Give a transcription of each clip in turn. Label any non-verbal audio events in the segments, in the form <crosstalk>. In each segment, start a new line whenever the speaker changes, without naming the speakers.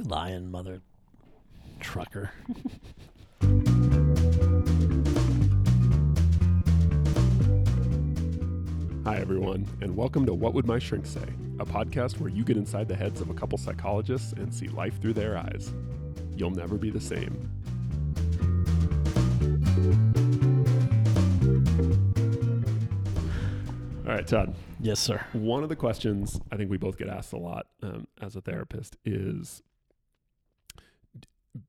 You lying mother trucker.
Hi, everyone, and welcome to What Would My Shrink Say, a podcast where you get inside the heads of a couple psychologists and see life through their eyes. You'll never be the same. All right, Todd.
Yes, sir.
One of the questions I think we both get asked a lot um, as a therapist is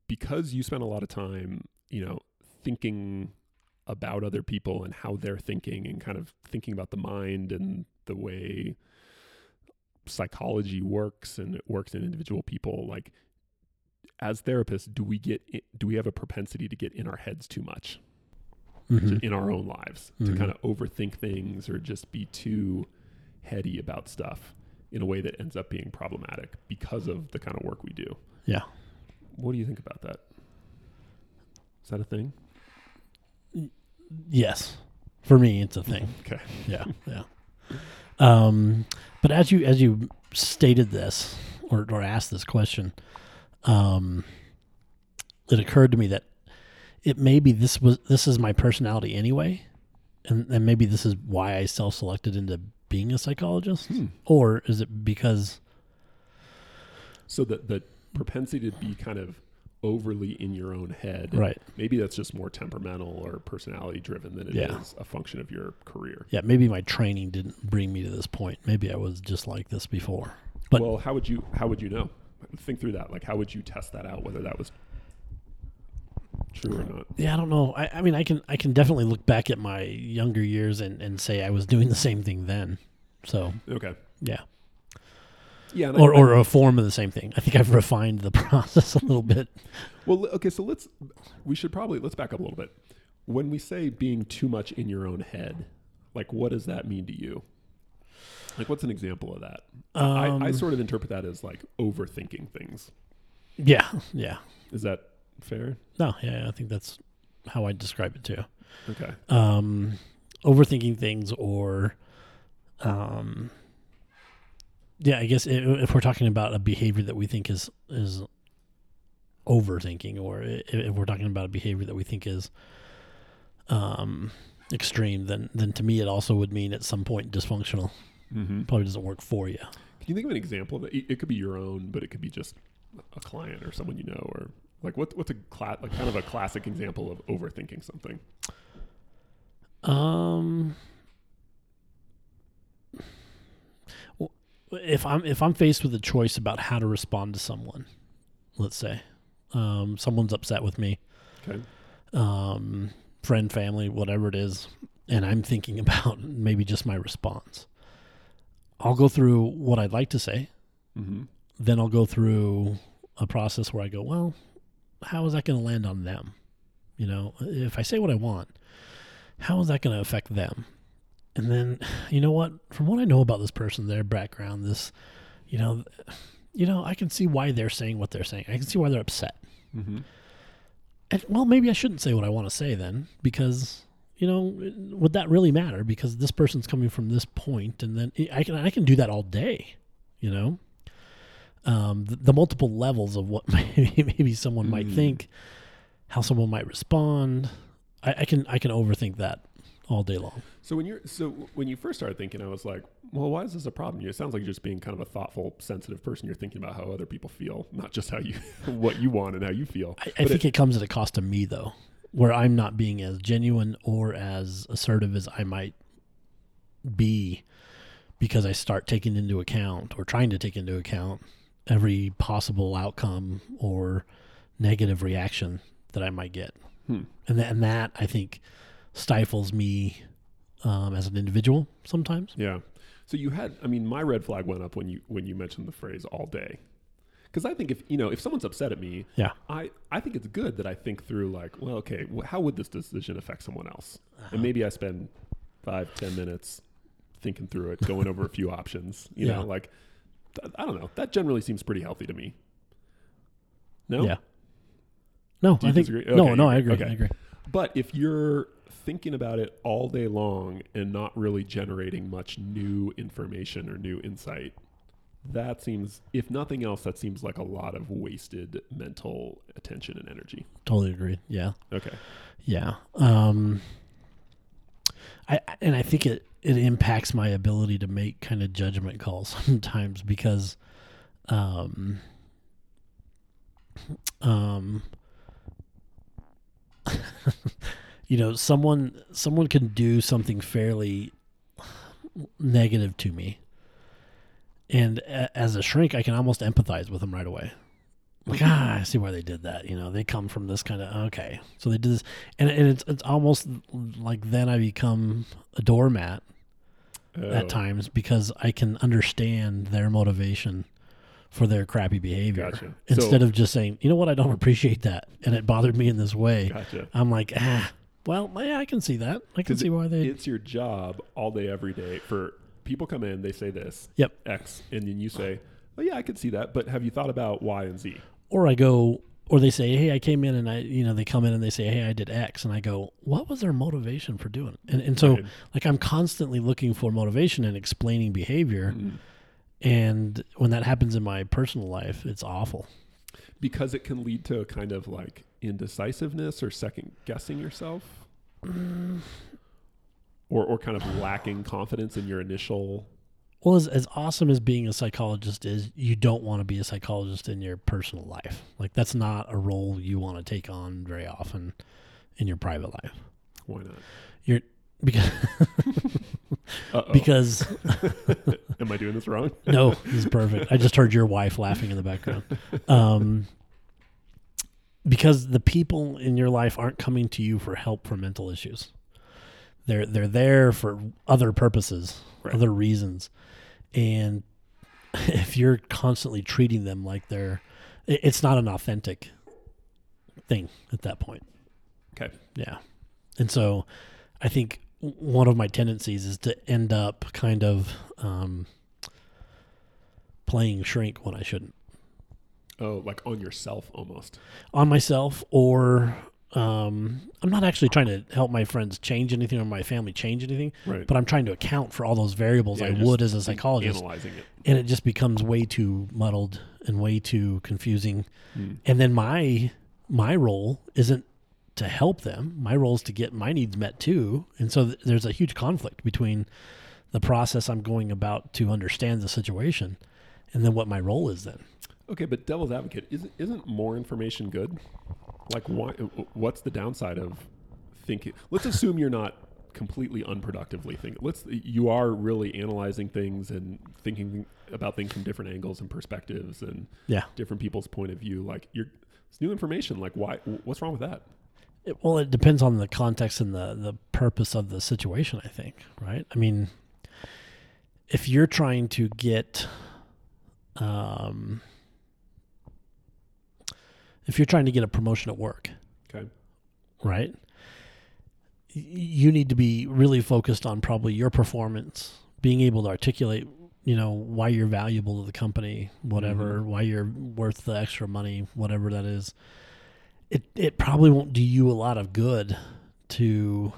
because you spend a lot of time, you know, thinking about other people and how they're thinking and kind of thinking about the mind and the way psychology works and it works in individual people like as therapists do we get i- do we have a propensity to get in our heads too much
Mhm.
in our own lives
Mhm.
to kind of overthink things or just be too heady about stuff in a way that ends up being problematic because of the kind of work we do.
Yeah.
What do you think about that? Is that a thing?
Yes. For me, it's a thing.
Okay.
Yeah. Yeah. Um, but as you as you stated this or or asked this question, um, it occurred to me that it maybe this was this is my personality anyway, and and maybe this is why I self selected into being a psychologist,
Hmm.
or is it because
So the the propensity to be kind of overly in your own head.
right?
Maybe that's just more temperamental or personality driven than it is
Yeah.
a function of your career.
Yeah, maybe my training didn't bring me to this point. Maybe I was just like this before. But-
well, how would you how would you know? Think through that. Like how would you test that out whether that was true or not?
Yeah, I don't know. I, I mean, I can I can definitely look back at my younger years and, and say I was doing the same thing then. So
Okay.
yeah,
Yeah. and I-
or or a form of the same thing. I think I've refined the <laughs> process a little bit.
Well, okay, so let's we should probably let's back up a little bit. When we say being too much in your own head, like what does that mean to you? Like what's an example of that? I, I
Um,
sort of interpret that as like overthinking things.
Yeah, yeah.
Is that fair?
No, yeah, I think that's how I describe it too.
Okay.
Um, overthinking things, or um, yeah, I guess if we're talking about a behavior that we think is is overthinking, or if we're talking about a behavior that we think is um extreme, then then to me it also would mean at some point dysfunctional.
Mm-hmm.
Probably doesn't work for you.
Can you think of an example of it? It could be your own, but it could be just a client or someone you know, or like what what's a cla- like kind of a classic example of overthinking something?
Um, if I'm if I'm faced with a choice about how to respond to someone, let's say, um, someone's upset with me,
Okay.
um, friend, family, whatever it is, and I'm thinking <laughs> about maybe just my response. I'll go through what I'd like to say,
Mm-hmm.
then I'll go through a process where I go, well, how is that going to land on them? You know, if I say what I want, how is that going to affect them? And then, you know what? From what I know about this person, their background, this, you know, you know, I can see why they're saying what they're saying. I can see why they're upset.
Mm-hmm.
And, well, maybe I shouldn't say what I want to say then, because you know, would that really matter? Because this person's coming from this point, and then I can I can do that all day. You know, um, the, the multiple levels of what <laughs> maybe, maybe someone might
Mm.
think, how someone might respond. I, I can I can overthink that all day long.
So when you're so when you first started thinking, I was like, well, why is this a problem? It sounds like you're just being kind of a thoughtful, sensitive person. You're thinking about how other people feel, not just how you <laughs> what you want and how you feel.
I, I think it, comes at a cost to me though, where I'm not being as genuine or as assertive as I might be because I start taking into account or trying to take into account every possible outcome or negative reaction that I might get.
Hmm.
And that, and that I think stifles me um, as an individual sometimes.
Yeah. So you had, I mean, my red flag went up when you when you mentioned the phrase all day, because I think if you know if someone's upset at me,
Yeah.
I I think it's good that I think through like, well, okay, wh- how would this decision affect someone else?
Uh-huh.
And maybe I spend five ten minutes thinking through it, going over a few <laughs> options. You
Yeah.
know, like th- I don't know. That generally seems pretty healthy to me. No.
Yeah. No,
Do you
I think
disagree?
no,
Okay,
no, I
agree.
agree.
Okay.
I agree.
But if you're thinking about it all day long and not really generating much new information or new insight, that seems, if nothing else, that seems like a lot of wasted mental attention and energy.
Totally agree. Yeah.
Okay.
Yeah. Um, I and I think it it impacts my ability to make kind of judgment calls <laughs> sometimes because, um, um, <laughs> you know, someone someone can do something fairly negative to me, and a, as a shrink, I can almost empathize with them right away like ah, I see why they did that. You know, they come from this kind of okay, so they did this, and, and it's it's almost like then I become a doormat
Oh,
at times because I can understand their motivation for their crappy behavior
Gotcha.
instead
so,
of just saying, you know what, I don't <laughs> appreciate that, and it bothered me in this way.
gotcha.
I'm like, ah, well, yeah, I can see that. I can see why they.
It's your job all day, every day. For people come in, they say this,
Yep.
X, and then you say, "Oh yeah, I could see that," but have you thought about Y and Z?
or I go, or they say, "Hey, I came in and I, you know, they come in and they say, "Hey, I did X," and I go, "What was their motivation for doing?" it? And and so,
Right.
like, I'm constantly looking for motivation and explaining behavior,
Mm.
and when that happens in my personal life, it's awful.
because it can lead to a kind of like indecisiveness or second guessing yourself, or or kind of lacking confidence in your initial.
Well, as as awesome as being a psychologist is, you don't want to be a psychologist in your personal life. Like, that's not a role you want to take on very often in your private life.
Why not?
You're <laughs> because because <laughs>
Am I doing this wrong?
No, this is perfect. I just heard your wife laughing in the background. Um, because the people in your life aren't coming to you for help for mental issues. They're they're there for other purposes,
Right.
other reasons. And <laughs> if you're constantly treating them like they're it's not an authentic thing at that point.
Okay.
Yeah. And so I think one of my tendencies is to end up kind of um, playing shrink when I shouldn't
Oh, like on yourself almost.
on myself or um, I'm not actually trying to help my friends change anything or my family change anything,
Right.
but I'm trying to account for all those variables
Yeah,
I would as a psychologist.
Analyzing it.
And it just becomes way too muddled and way too confusing.
Hmm.
And then my my role isn't to help them. My role is to get my needs met too. And so th- there's a huge conflict between the process I'm going about to understand the situation and then what my role is then.
Okay, but devil's advocate isn't isn't more information good? Like, why? What's the downside of thinking? Let's assume you're not completely unproductively thinking. Let's you are really analyzing things and thinking about things from different angles and perspectives and
Yeah.
different people's point of view. Like, you're it's new information. Like, why? What's wrong with that?
It, well, it depends on the context and the, the purpose of the situation, I think, right? I mean, if you're trying to get, um, if you're trying to get a promotion at work,
Okay.
right? You need to be really focused on probably your performance, being able to articulate, you know, why you're valuable to the company, whatever, why you're worth the extra money, whatever that is. It it probably won't do you a lot of good to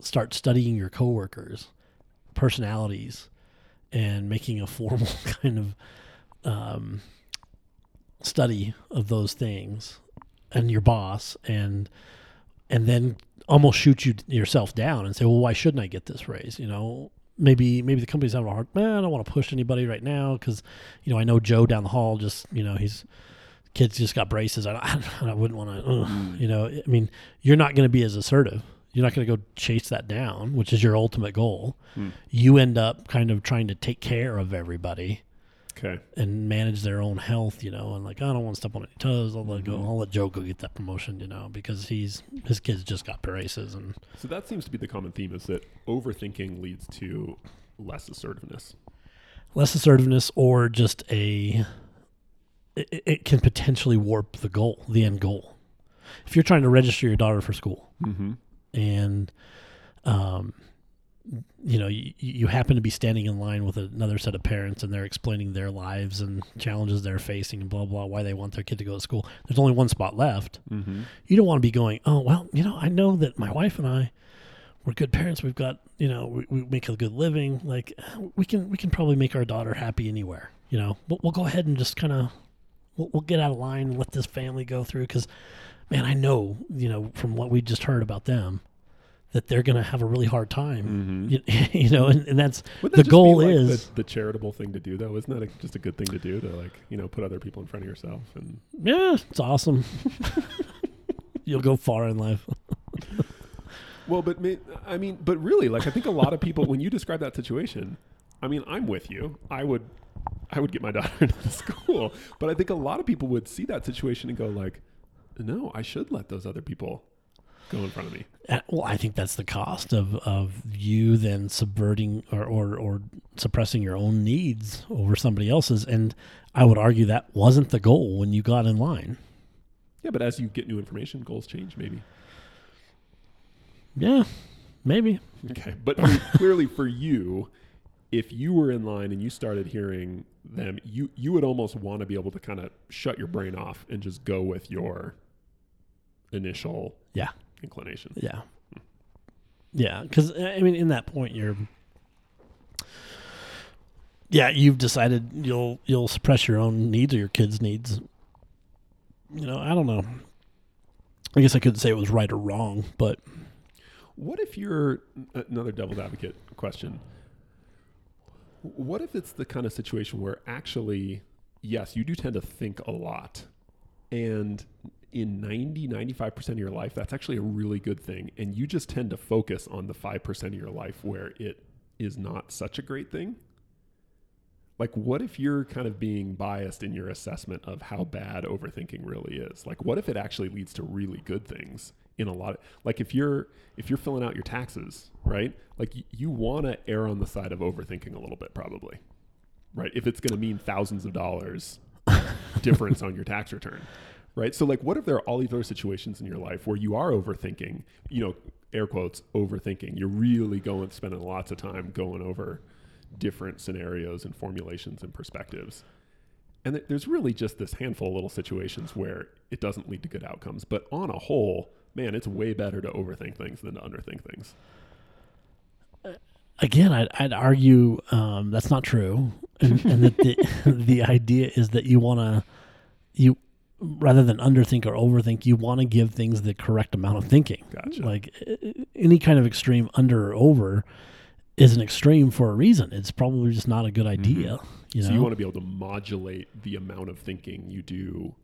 start studying your coworkers, personalities, and making a formal <laughs> kind of um, study of those things and your boss and and then almost shoot you yourself down and say, well, why shouldn't I get this raise? You know, maybe maybe the company's having a hard. Man, I don't want to push anybody right now because you know I know Joe down the hall just you know he's kids just got braces. I <laughs> I wouldn't want to. You know, I mean, you're not going to be as assertive. You're not going to go chase that down, which is your ultimate goal.
Hmm.
You end up kind of trying to take care of everybody
Okay.
and manage their own health, you know, and like I don't want to step on any toes. I'll let go.
Mhm.
I'll let Joe go get that promotion, you know, because he's his kids just got braces and
So that seems to be the common theme: is that overthinking leads to less assertiveness.
less assertiveness or just a it, it can potentially warp the goal, the end goal. If you're trying to register your daughter for school
Mm-hmm.
and um you know you, you happen to be standing in line with another set of parents and they're explaining their lives and challenges they're facing and blah blah why they want their kid to go to school there's only one spot left
Mm-hmm.
you don't want to be going, oh, well, you know, I know that my wife and I, we're good parents. We've got, you know, we, we make a good living. Like we can, we can probably make our daughter happy anywhere. You know, we'll, we'll go ahead and just kind of we'll, we'll get out of line and let this family go through because, man, I know you know from what we just heard about them that they're going to have a really hard time.
Mm-hmm.
You, <laughs> you know, and, and that's the
that be,
goal
like,
is
the, the charitable thing to do, though. Isn't that a, just a good thing to do to like you know put other people in front of yourself? And
yeah, it's awesome. <laughs> You'll go far in life. <laughs>
well, but I mean, but really, like I think a lot of people when you describe that situation, I mean, I'm with you. I would, I would get my daughter into school, but I think a lot of people would see that situation and go like, no, I should let those other people go in front of me.
Uh, Well, I think that's the cost of, of you then subverting or, or, or suppressing your own needs over somebody else's. And I would argue that wasn't the goal when you got in line.
Yeah, but as you get new information, goals change, maybe.
Yeah, maybe.
Okay, but clearly for you, if you were in line and you started hearing them, you you would almost want to be able to kind of shut your brain off and just go with your initial
Yeah.
Inclination.
Yeah. Yeah. Because, uh, I mean, in that point, you're. Yeah, you've decided you'll you'll suppress your own needs or your kids' needs. You know, I don't know. I guess I couldn't say it was right or wrong, but
What if you're uh, another devil's advocate question? What if it's the kind of situation where actually, yes, you do tend to think a lot. And in 90, 95% of your life, that's actually a really good thing. And you just tend to focus on the 5% of your life where it is not such a great thing. Like, what if you're kind of being biased in your assessment of how bad overthinking really is? Like, what if it actually leads to really good things in a lot of, like, if you're, if you're filling out your taxes, right? Like, y- you want to err on the side of overthinking a little bit, probably, right? If it's going to mean thousands of dollars difference on your tax return, right? So, like, what if there are all these other situations in your life where you are overthinking, you know, air quotes, overthinking? You're really going, spending lots of time going over different scenarios and formulations and perspectives. And th- there's really just this handful of little situations where it doesn't lead to good outcomes. But on a whole, man, it's way better to overthink things than to underthink things.
again, I'd, I'd argue um, that's not true, and, and that the <laughs> the idea is that you want to you rather than underthink or overthink, you want to give things the correct amount of thinking.
Gotcha.
Like any kind of extreme under or over is an extreme for a reason. It's probably just not a good mm-hmm. idea. You know,
so you want to be able to modulate the amount of thinking you do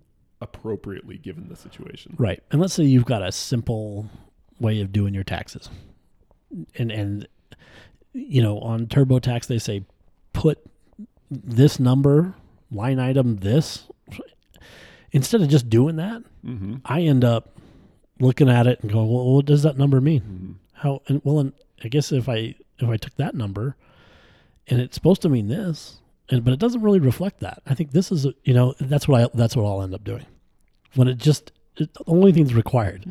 appropriately given the situation.
Right. And let's say you've got a simple way of doing your taxes. And and you know, on TurboTax they say put this number, line item this. Instead of just doing that,
Mm-hmm.
I end up looking at it and going, "Well, what does that number mean?
Mm-hmm.
How and well, and I guess if I if I took that number and it's supposed to mean this, and but it doesn't really reflect that. I think this is a, you know that's what I that's what I'll end up doing when it just it, the only thing that's required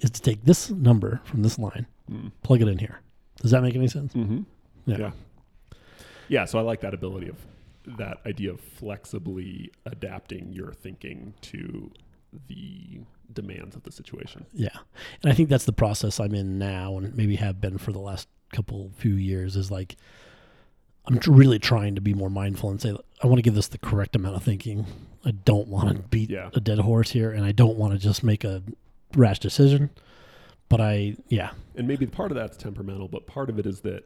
is to take this number from this line,
Mm.
plug it in here. Does that make any sense?
Mm-hmm.
Yeah.
Yeah. Yeah. So I like that ability of that idea of flexibly adapting your thinking to the demands of the situation.
Yeah. And I think that's the process I'm in now and maybe have been for the last couple few years is like I'm tr- really trying to be more mindful and say I want to give this the correct amount of thinking. I don't want to mm-hmm. beat
Yeah.
a dead horse here and I don't want to just make a rash decision. But I yeah,
And maybe part of that's temperamental, but part of it is that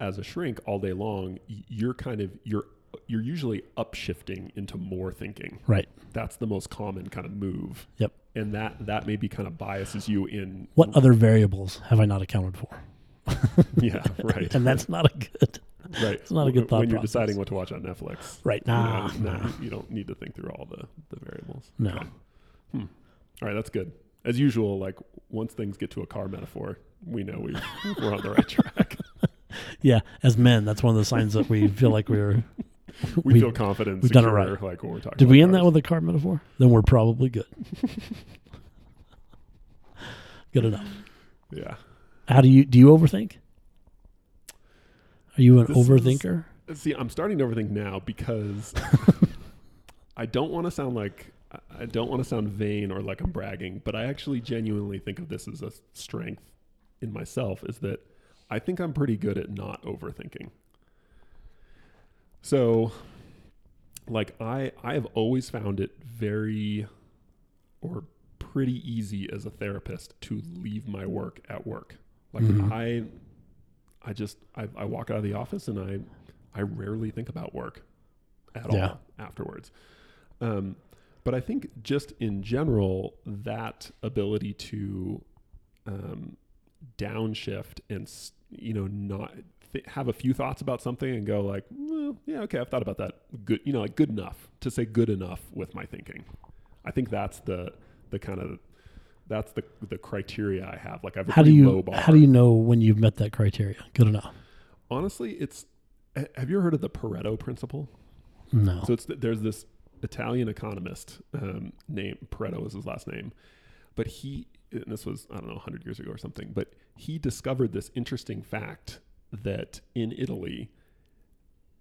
as a shrink all day long, you're kind of you're you're usually upshifting into more thinking.
right.
That's the most common kind of move.
Yep.
And that that maybe kind of biases you in
What other variables have I not accounted for? <laughs>
Yeah, right.
And that's not a good
right.
it's not a good thought
when you're
process.
deciding what to watch on Netflix.
right.
you know, no,
nah.
you don't need to think through all the, the variables.
No.
Okay. Hmm. All right, that's good. As usual, like once things get to a car metaphor, we know we we're on the right <laughs> track. <laughs>
Yeah, as men, that's one of the signs that we feel like we're <laughs>
We,
We-
feel confident.
we've done it right.
Like when we're talking.
Did we end that with a car metaphor? Then we're probably good. <laughs> good enough.
Yeah.
How do you do you overthink? Are you an
This is-
overthinker?
See, I'm starting to overthink now because <laughs> I don't want to sound like I don't want to sound vain or like I'm bragging, but I actually genuinely think of this as a strength in myself is that I think I'm pretty good at not overthinking. So like I I have always found it very or pretty easy as a therapist to leave my work at work. Like
Mhm.
I I just I, I walk out of the office and I I rarely think about work at
Yeah.
all afterwards. Um, but I think just in general, that ability to um, downshift and you know not th- have a few thoughts about something and go like, well, yeah, okay, I've thought about that. Good, you know, like good enough to say good enough with my thinking. I think that's the the kind of that's the the criteria I have. Like I've
How do you how do you know when you've met that criteria? Good enough.
Honestly, it's. Have you ever heard of the Pareto principle?
No.
So it's there's this Italian economist um, named Pareto is his last name, but he and this was I don't know 100 years ago or something, but he discovered this interesting fact that in Italy,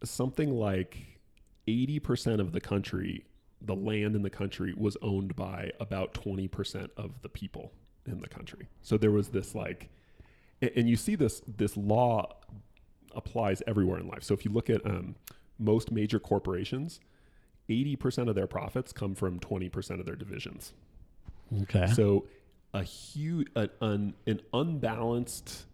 something like 80% of the country, the land in the country, was owned by about 20% of the people in the country. So there was this like, and you see this this law applies everywhere in life. So if you look at um, most major corporations, 80% of their profits come from 20% of their divisions.
okay.
So a huge, an, an unbalanced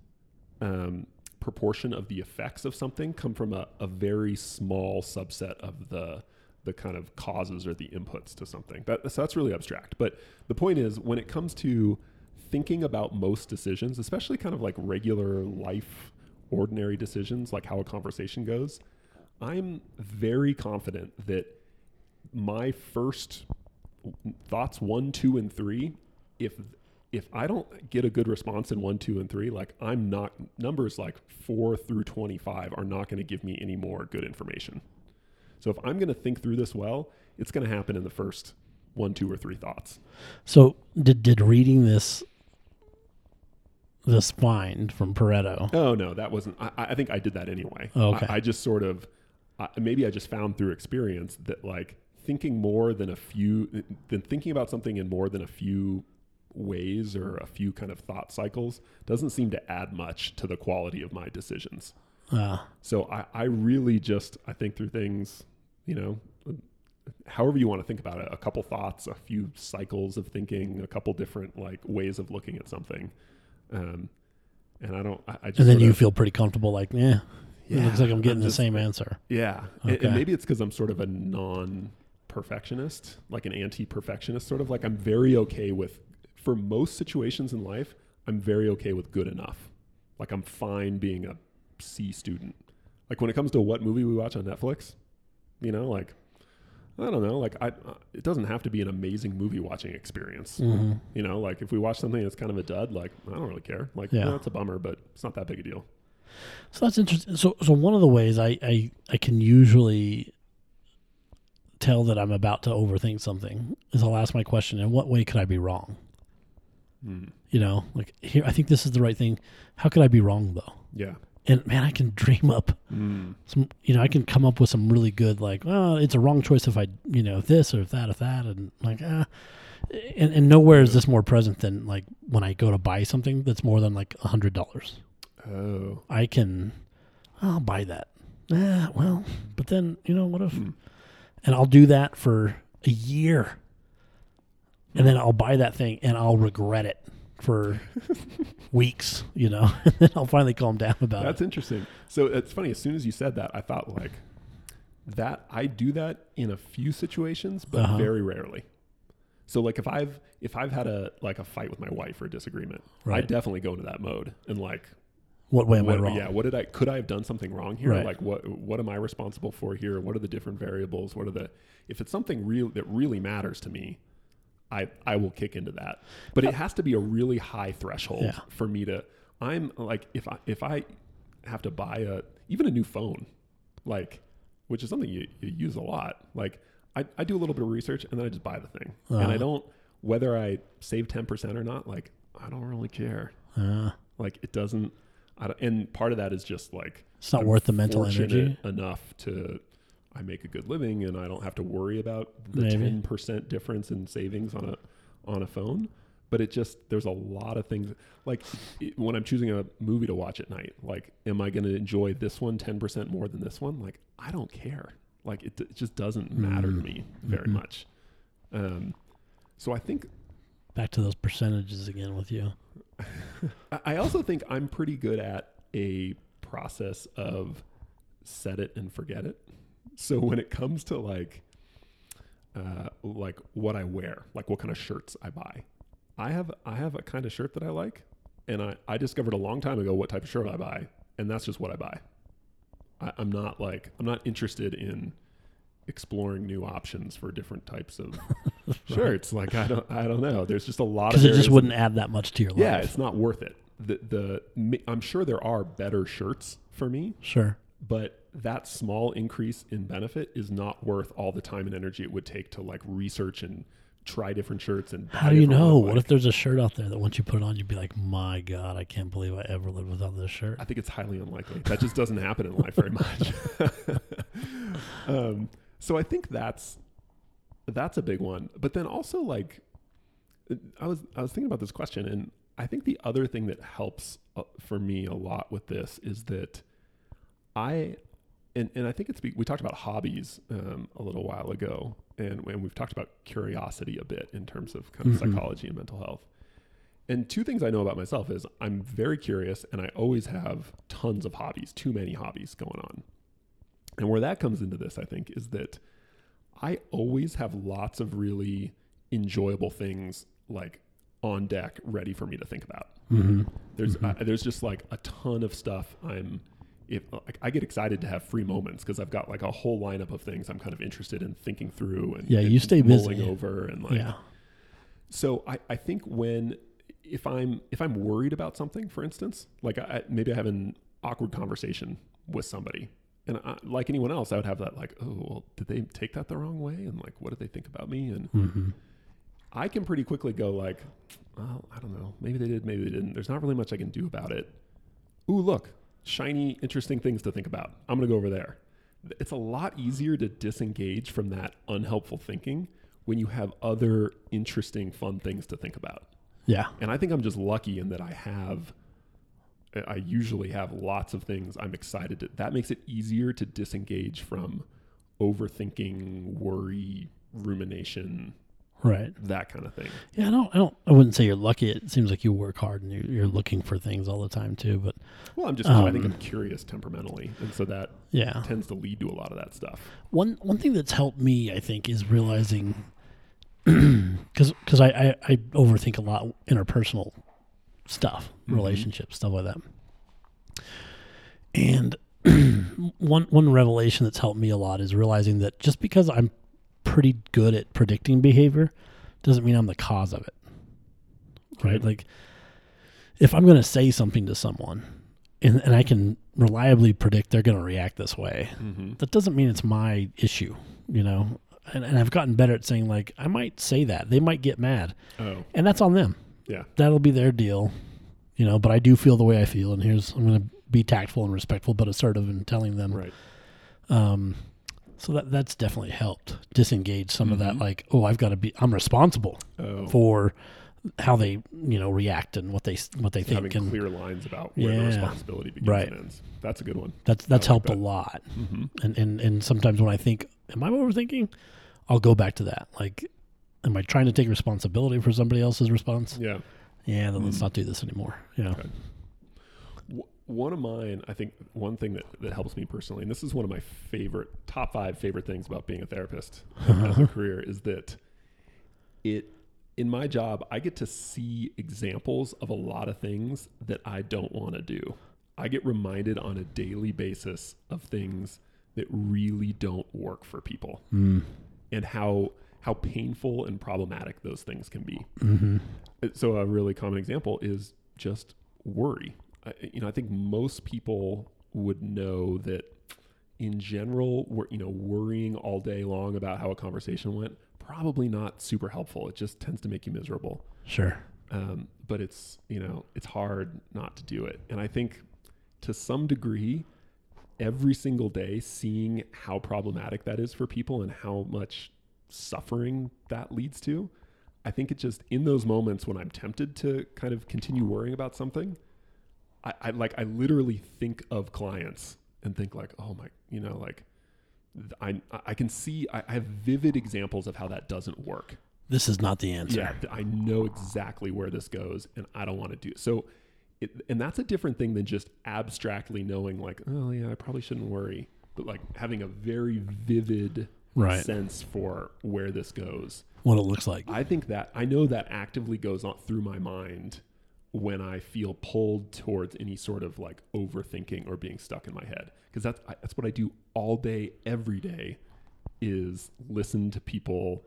um, proportion of the effects of something come from a, a very small subset of the the kind of causes or the inputs to something. That, so that's really abstract. But the point is, when it comes to thinking about most decisions, especially kind of like regular life, ordinary decisions, like how a conversation goes, I'm very confident that my first thoughts one, two, and three, if if I don't get a good response in one, two, and three, like I'm not numbers like four through twenty five are not going to give me any more good information. So if I'm going to think through this well, it's going to happen in the first one, two, or three thoughts.
So did did reading this this find from Pareto?
Oh no, that wasn't. I, I think I did that anyway.
Okay.
I, I just sort of I maybe I just found through experience that like thinking more than a few than thinking about something in more than a few ways or a few kind of thought cycles doesn't seem to add much to the quality of my decisions.
Uh,
So I, I really just I think through things, you know, however you want to think about it, a couple thoughts, a few cycles of thinking, a couple different like ways of looking at something. Um, and I don't, I, I just
and then you
of-
feel pretty comfortable, like, yeah, it looks like I'm getting the
just-
same answer.
Yeah, And- and maybe it's because I'm sort of a non-perfectionist, like an anti-perfectionist, sort of like I'm very okay with, for most situations in life, I'm very okay with good enough. Like I'm fine being a C student. Like when it comes to what movie we watch on Netflix, you know, like I don't know, like I, uh, it doesn't have to be an amazing movie watching experience.
hmm
You know, like if we watch something that's kind of a dud, like I don't really care. Like,
Yeah.
yeah, it's a bummer, but it's not that big a deal.
So that's interesting. So, so one of the ways I, I, I can usually tell that I'm about to overthink something is I'll ask my question: In what way could I be wrong?
Hmm.
You know, like here, I think this is the right thing. How could I be wrong though?
Yeah.
And man, I can <laughs> dream up
Mm.
some. You know, I can come up with some really good, like, well, it's a wrong choice if I, you know, this or if that, if that, and like, ah. And, and nowhere is this more present than like when I go to buy something that's more than like a hundred dollars.
Oh.
I can, I'll buy that. Yeah, well, but then you know what if,
Hmm.
and I'll do that for a year, and then I'll buy that thing and I'll regret it for <laughs> weeks. You know, <laughs> and then I'll finally calm down about
That's
it.
That's interesting. So it's funny. As soon as you said that, I thought like that. I do that in a few situations, but
Uh-huh.
very rarely. So like if I've if I've had a like a fight with my wife or a disagreement, I definitely go into that mode and like
What way am I
what,
wrong?
yeah, what did I could I have done something wrong here?
Right.
Like what what am I responsible for here? What are the different variables? What are the if it's something real that really matters to me, I I will kick into that. But it has to be a really high threshold
Yeah.
for me to I'm like if I if I have to buy a even a new phone, like which is something you, you use a lot. Like I, I do a little bit of research and then I just buy the thing. And
Uh-huh.
I don't whether I save ten percent or not, like I don't really care.
Uh,
Like it doesn't. I don't, and part of that is just like
it's not worth the mental energy.
enough to. I make a good living and I don't have to worry about the ten percent difference in savings on a on a phone. But it just there's a lot of things like it, when I'm choosing a movie to watch at night. Like, am I going to enjoy this one 10 percent more than this one? Like, I don't care. Like it, it just doesn't matter to
Mm.
me very
Mhm.
much. Um, so I think
Back to those percentages again with you. <laughs>
I also think I'm pretty good at a process of set it and forget it. <laughs> So when it comes to like uh, like what I wear, like what kind of shirts I buy, I have I have a kind of shirt that I like, and I I discovered a long time ago what type of shirt I buy, and that's just what I buy. I, I'm not like I'm not interested in exploring new options for different types of <laughs> shirts. Like I don't I don't know. There's just a lot of
Because it just wouldn't add that much to your life.
yeah, it's not worth it. The the I'm sure there are better shirts for me,
Sure.
but that small increase in benefit is not worth all the time and energy it would take to like research and try different shirts and
How do you know? What if there's a shirt out there that once you put it on, you'd be like, my God, I can't believe I ever lived without this shirt?
I think it's highly unlikely. That just doesn't happen in life very <laughs> much. <laughs> um, so I think that's that's a big one. But then also like I was I was thinking about this question, and I think the other thing that helps uh, for me a lot with this is that I and and I think it's we talked about hobbies um, a little while ago, and and we've talked about curiosity a bit in terms of kind of
Mhm.
psychology and mental health. And two things I know about myself is I'm very curious and I always have tons of hobbies, too many hobbies going on. And where that comes into this, I think, is that I always have lots of really enjoyable things like on deck ready for me to think about.
Mm-hmm.
There's
Mhm.
uh, there's just like a ton of stuff I'm if like I get excited to have free moments because I've got like a whole lineup of things I'm kind of interested in thinking through and
Yeah, you stay busy.
over and like
yeah.
so I, I think when if I'm if I'm worried about something, for instance, like I, maybe I have an awkward conversation with somebody, and I, like anyone else, I would have that like, oh, well, did they take that the wrong way, and like, what did they think about me? And
Mm-hmm.
I can pretty quickly go like, well, I don't know, maybe they did, maybe they didn't. There's not really much I can do about it. Ooh, look, shiny, interesting things to think about. I'm gonna go over there. It's a lot easier to disengage from that unhelpful thinking when you have other interesting, fun things to think about.
Yeah.
And I think I'm just lucky in that I have, I usually have lots of things I'm excited to. That makes it easier to disengage from overthinking, worry, rumination,
Right.
that kind of thing.
Yeah. I don't. I don't. I wouldn't say you're lucky. It seems like you work hard and you, you're looking for things all the time too. But
Well, I'm just, I think
Um,
I'm curious temperamentally. And so that
yeah.
tends to lead to a lot of that stuff.
One one thing that's helped me, I think, is realizing <clears throat> because because I, I I overthink a lot interpersonal stuff,
Mhm.
relationships, stuff like that. And <clears throat> one one revelation that's helped me a lot is realizing that just because I'm pretty good at predicting behavior doesn't mean I'm the cause of it. Right? Like if I'm going to say something to someone and, and I can reliably predict they're going to react this way,
Mm-hmm.
that doesn't mean it's my issue, you know. And, and I've gotten better at saying like I might say that they might get mad,
Oh,
and that's on them.
Yeah.
that'll be their deal, you know. But I do feel the way I feel, and here's I'm going to be tactful and respectful, but assertive in telling them.
right.
Um, so that that's definitely helped disengage some of that.
Mhm.
Like, oh, I've got to be I'm responsible
Oh,
for how they you know react and what they what they
having
think, and
clear lines about where the responsibility begins
Right.
and ends. That's a good one.
that's that's
like
helped
that.
a lot.
Mm-hmm.
and and and sometimes when I think, am I overthinking? I'll go back to that. Like, am I trying to take responsibility for somebody else's response?
Yeah.
Yeah, then let's
Mm.
not do this anymore. Know,
Okay. One of mine, I think, one thing that, that helps me personally, and this is one of my favorite, top five favorite things about being a therapist <laughs> as a career, is that it, in my job, I get to see examples of a lot of things that I don't want to do. I get reminded on a daily basis of things that really don't work for people
mm,
and how how painful and problematic those things can be.
hmm
So a really common example is just worry. I, you know, I think most people would know that in general, we're, you know, worrying all day long about how a conversation went probably not super helpful. It just tends to make you miserable.
sure,
Um, but it's you know it's hard not to do it, and I think to some degree, every single day, seeing how problematic that is for people and how much suffering that leads to, I think it just in those moments when I'm tempted to kind of continue worrying about something, I, I like I literally think of clients and think like, oh my, you know, like I I can see I I have vivid examples of how that doesn't work.
This is not the answer.
Yeah, I know exactly where this goes, and I don't want to do it. So, it, and that's a different thing than just abstractly knowing, like, oh yeah, I probably shouldn't worry, but like having a very vivid
Right.
sense for where this goes.
What it looks like.
I think that I know that actively goes on through my mind when I feel pulled towards any sort of like overthinking or being stuck in my head because that's I, that's what I do all day every day is listen to people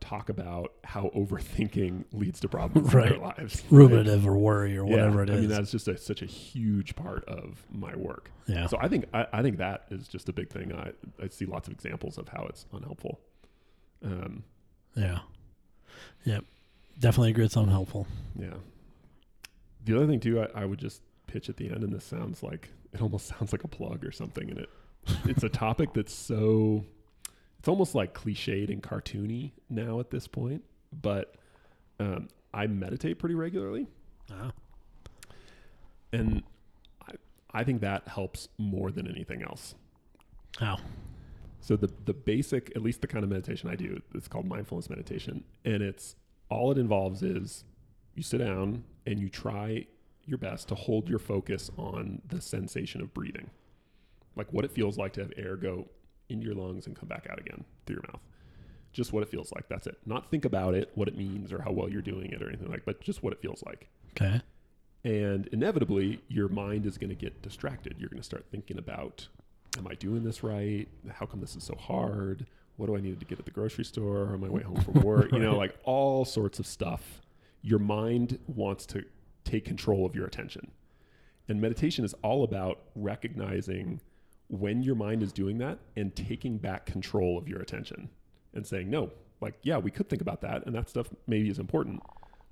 talk about how overthinking <laughs> leads to problems in their
Right.
lives.
Ruminative or worry or
Yeah,
whatever it is.
I mean that's just a, such a huge part of my work.
yeah.
So I think I, I think that is just a big thing. I I see lots of examples of how it's unhelpful. Um,
yeah. Yep. Definitely agree it's unhelpful.
Yeah. The other thing too, I, I would just pitch at the end, and this sounds like it almost <laughs> sounds like a plug or something. And it, it's a topic that's so, it's almost like cliched and cartoony now at this point. But um, I meditate pretty regularly,
Ah.
and I, I think that helps more than anything else.
How?
So the the basic, at least the kind of meditation I do, it's called mindfulness meditation, and it's all it involves is you sit down and you try your best to hold your focus on the sensation of breathing, like what it feels like to have air go into your lungs and come back out again through your mouth. Just what it feels like. That's it. Not think about it, what it means, or how well you're doing it, or anything like. But just what it feels like.
Okay.
And inevitably, your mind is going to get distracted. You're going to start thinking about, am I doing this right? How come this is so hard? What do I need to get at the grocery store on my way home from <laughs> work? You know, like all sorts of stuff. Your mind wants to take control of your attention. And meditation is all about recognizing when your mind is doing that and taking back control of your attention and saying, no, like, yeah, we could think about that. And that stuff maybe is important.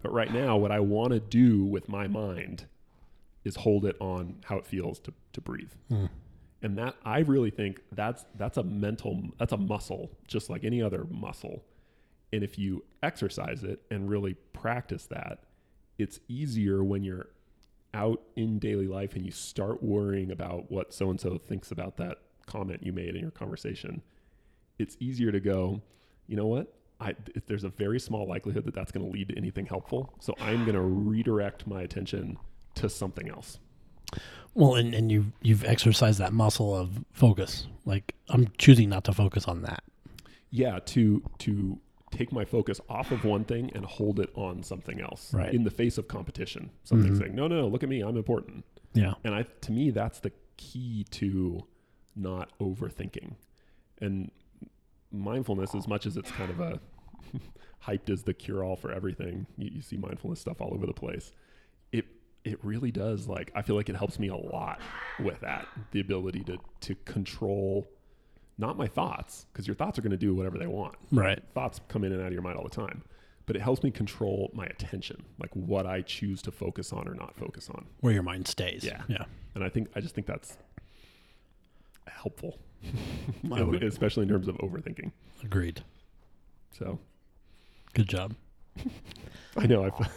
But right now, what I want to do with my mind is hold it on how it feels to, to breathe.
Hmm.
And that I really think that's that's a mental that's a muscle, just like any other muscle. And if you exercise it and really practice that, it's easier when you're out in daily life and you start worrying about what so and so thinks about that comment you made in your conversation. It's easier to go, you know what? I, if there's a very small likelihood that that's going to lead to anything helpful. So I'm going to redirect my attention to something else.
Well, and, and you've you've exercised that muscle of focus. Like I'm choosing not to focus on that.
Yeah, to to take my focus off of one thing and hold it on something else
Right.
in the face of competition. Something
Mhm.
saying, "No, no, no, look at me, I'm important."
Yeah.
And I to me that's the key to not overthinking. And mindfulness as much as it's kind of a <laughs> hyped as the cure all for everything. You, you see mindfulness stuff all over the place. It it really does like I feel like it helps me a lot with that. The ability to to control not my thoughts because your thoughts are going to do whatever they want.
Right.
Thoughts come in and out of your mind all the time. But it helps me control my attention, like what I choose to focus on or not focus on.
Where your mind stays.
Yeah.
Yeah.
And I think I just think that's helpful, <laughs> <laughs> especially in terms of overthinking.
Agreed.
So
Good job. <laughs>
I know I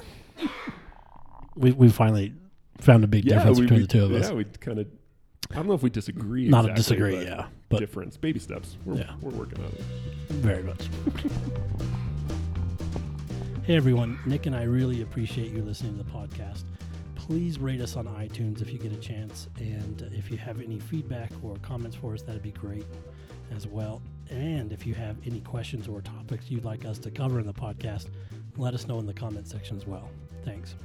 We we finally found a big difference
we,
between
we-
the two of us.
Yeah, we kind of. I don't know if we disagree.
Not a
exactly,
disagree,
but
yeah, but
difference, baby steps. We're,
Yeah.
we're working on it.
very much. <laughs> hey everyone, Nick and I really appreciate you listening to the podcast. Please rate us on iTunes if you get a chance, and if you have any feedback or comments for us, that'd be great as well. And if you have any questions or topics you'd like us to cover in the podcast, let us know in the comment section as well. Thanks.